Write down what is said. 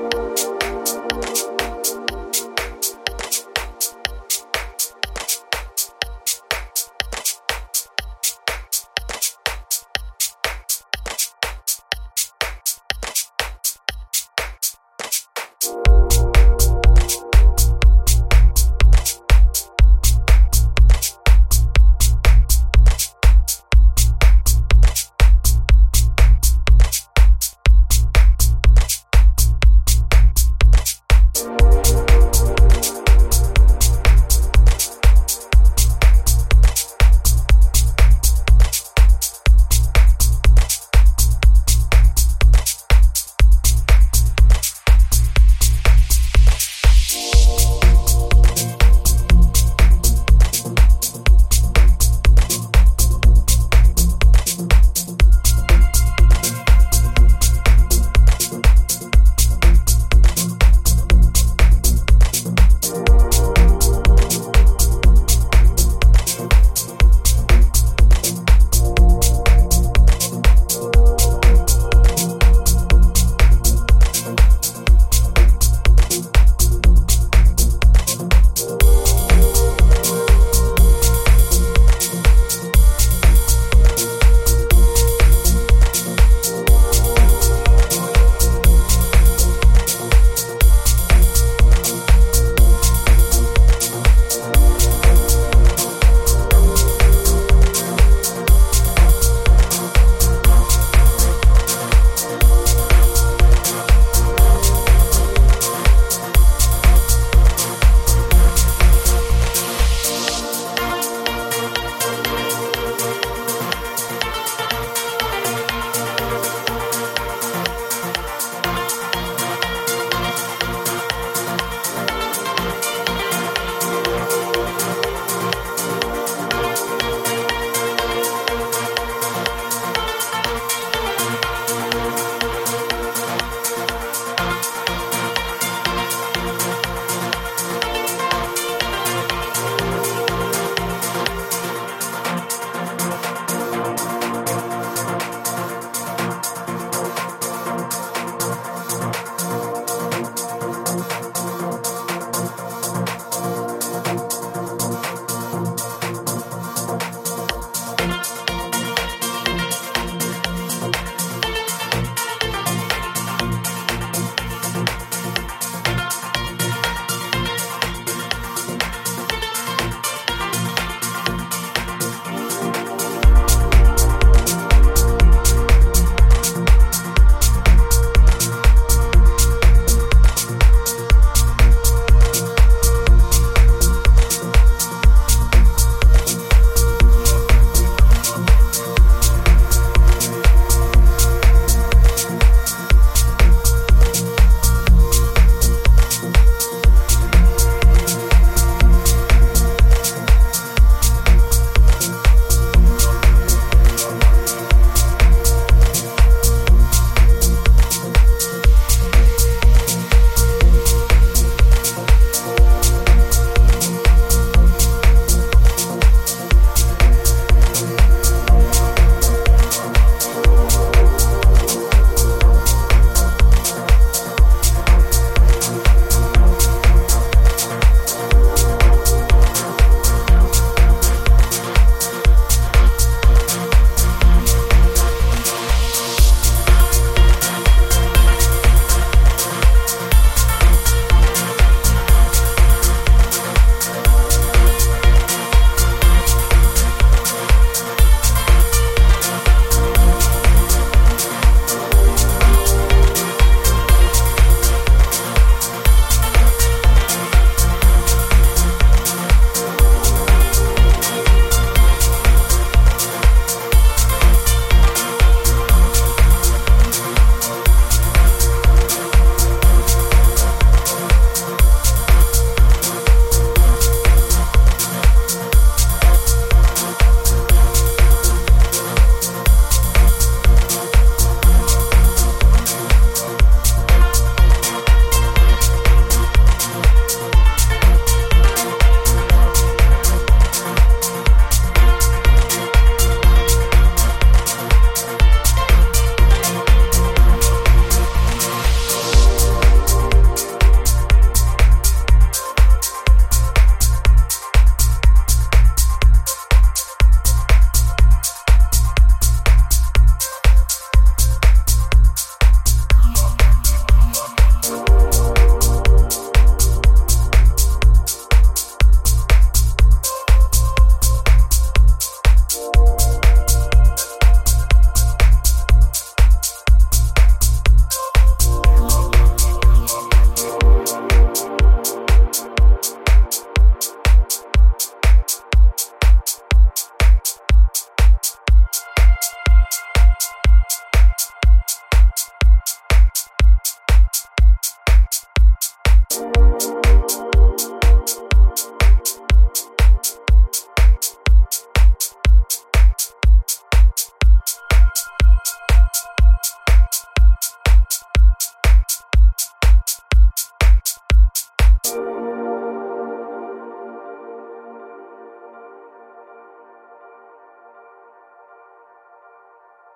Bye.